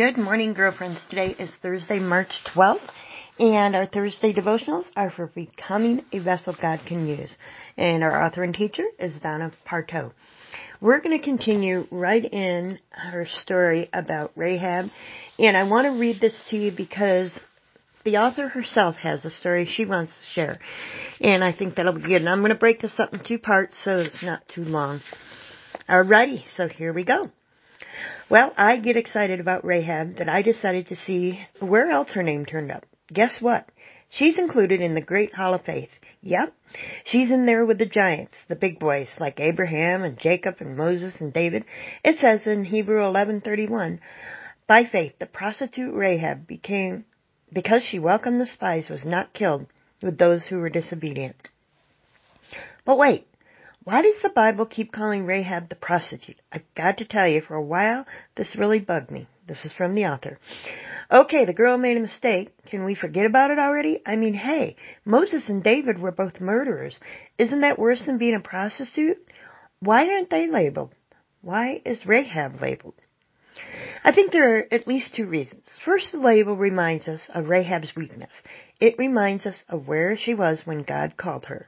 Good morning, girlfriends. Today is Thursday, March 12th, and our Thursday devotionals are for becoming a vessel God can use. And our author and teacher is Donna Partow. We're going to continue right in her story about Rahab, and I want to read this to you because the author herself has a story she wants to share, and I think that'll be good. And I'm going to break this up in two parts so it's not too long. Alrighty, so here we go. Well, I get excited about Rahab that I decided to see where else her name turned up. Guess what? She's included in the Great Hall of Faith. Yep. She's in there with the giants, the big boys like Abraham and Jacob and Moses and David. It says in Hebrew 11:31, by faith the prostitute Rahab became because she welcomed the spies was not killed with those who were disobedient. But wait, why does the Bible keep calling Rahab the prostitute? I've got to tell you, for a while, this really bugged me. This is from the author. Okay, the girl made a mistake. Can we forget about it already? I mean, hey, Moses and David were both murderers. Isn't that worse than being a prostitute? Why aren't they labeled? Why is Rahab labeled? I think there are at least two reasons. First, the label reminds us of Rahab's weakness. It reminds us of where she was when God called her.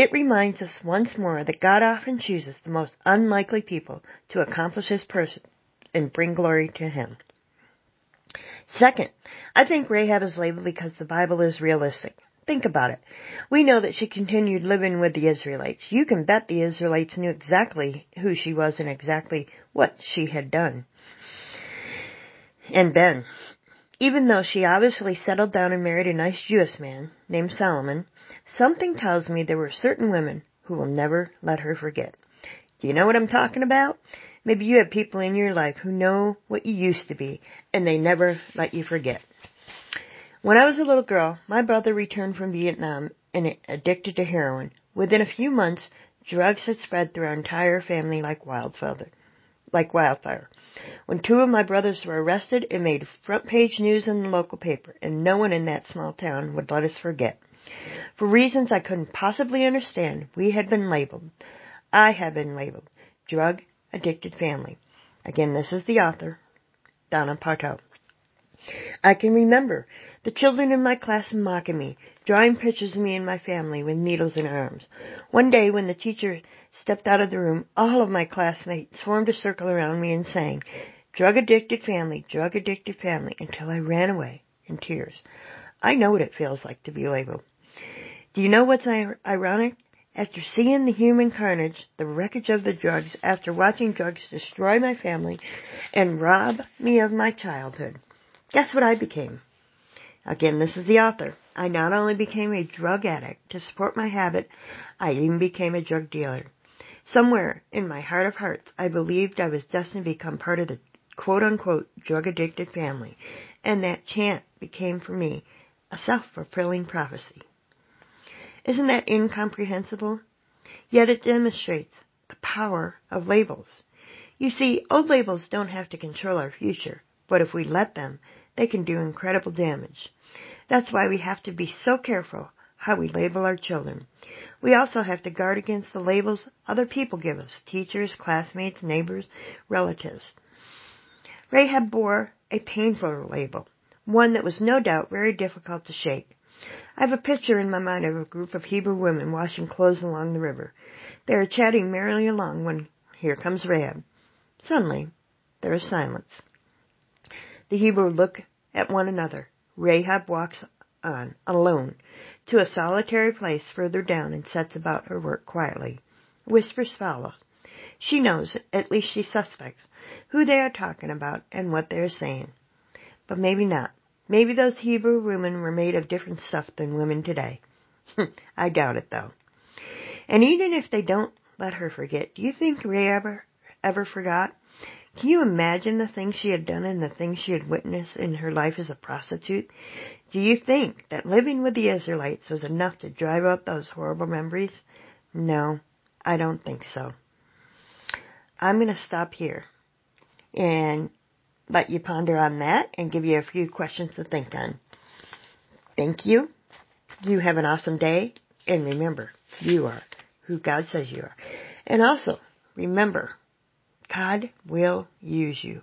It reminds us once more that God often chooses the most unlikely people to accomplish His purpose and bring glory to Him. Second, I think Rahab is labeled because the Bible is realistic. Think about it. We know that she continued living with the Israelites. You can bet the Israelites knew exactly who she was and exactly what she had done and been. Even though she obviously settled down and married a nice Jewish man named Solomon, Something tells me there were certain women who will never let her forget. Do you know what I'm talking about? Maybe you have people in your life who know what you used to be and they never let you forget. When I was a little girl, my brother returned from Vietnam and addicted to heroin. Within a few months, drugs had spread through our entire family like wildfire. Like wildfire. When two of my brothers were arrested, it made front page news in the local paper, and no one in that small town would let us forget. For reasons I couldn't possibly understand, we had been labeled. I had been labeled. Drug addicted family. Again, this is the author, Donna Partow. I can remember the children in my class mocking me, drawing pictures of me and my family with needles in arms. One day when the teacher stepped out of the room, all of my classmates formed a circle around me and sang, drug addicted family, drug addicted family, until I ran away in tears. I know what it feels like to be labeled. Do you know what's ironic? After seeing the human carnage, the wreckage of the drugs, after watching drugs destroy my family and rob me of my childhood, guess what I became? Again, this is the author. I not only became a drug addict to support my habit, I even became a drug dealer. Somewhere in my heart of hearts, I believed I was destined to become part of the quote unquote drug addicted family, and that chant became for me a self fulfilling prophecy. Isn't that incomprehensible? Yet it demonstrates the power of labels. You see, old labels don't have to control our future, but if we let them, they can do incredible damage. That's why we have to be so careful how we label our children. We also have to guard against the labels other people give us, teachers, classmates, neighbors, relatives. Rahab bore a painful label, one that was no doubt very difficult to shake. I have a picture in my mind of a group of Hebrew women washing clothes along the river. They are chatting merrily along when here comes Rahab. Suddenly, there is silence. The Hebrew look at one another. Rahab walks on, alone, to a solitary place further down and sets about her work quietly. Whispers follow. She knows, at least she suspects, who they are talking about and what they are saying. But maybe not. Maybe those Hebrew women were made of different stuff than women today. I doubt it though. And even if they don't let her forget, do you think Rahab ever, ever forgot? Can you imagine the things she had done and the things she had witnessed in her life as a prostitute? Do you think that living with the Israelites was enough to drive out those horrible memories? No, I don't think so. I'm going to stop here. And let you ponder on that and give you a few questions to think on. Thank you. You have an awesome day. And remember, you are who God says you are. And also, remember, God will use you.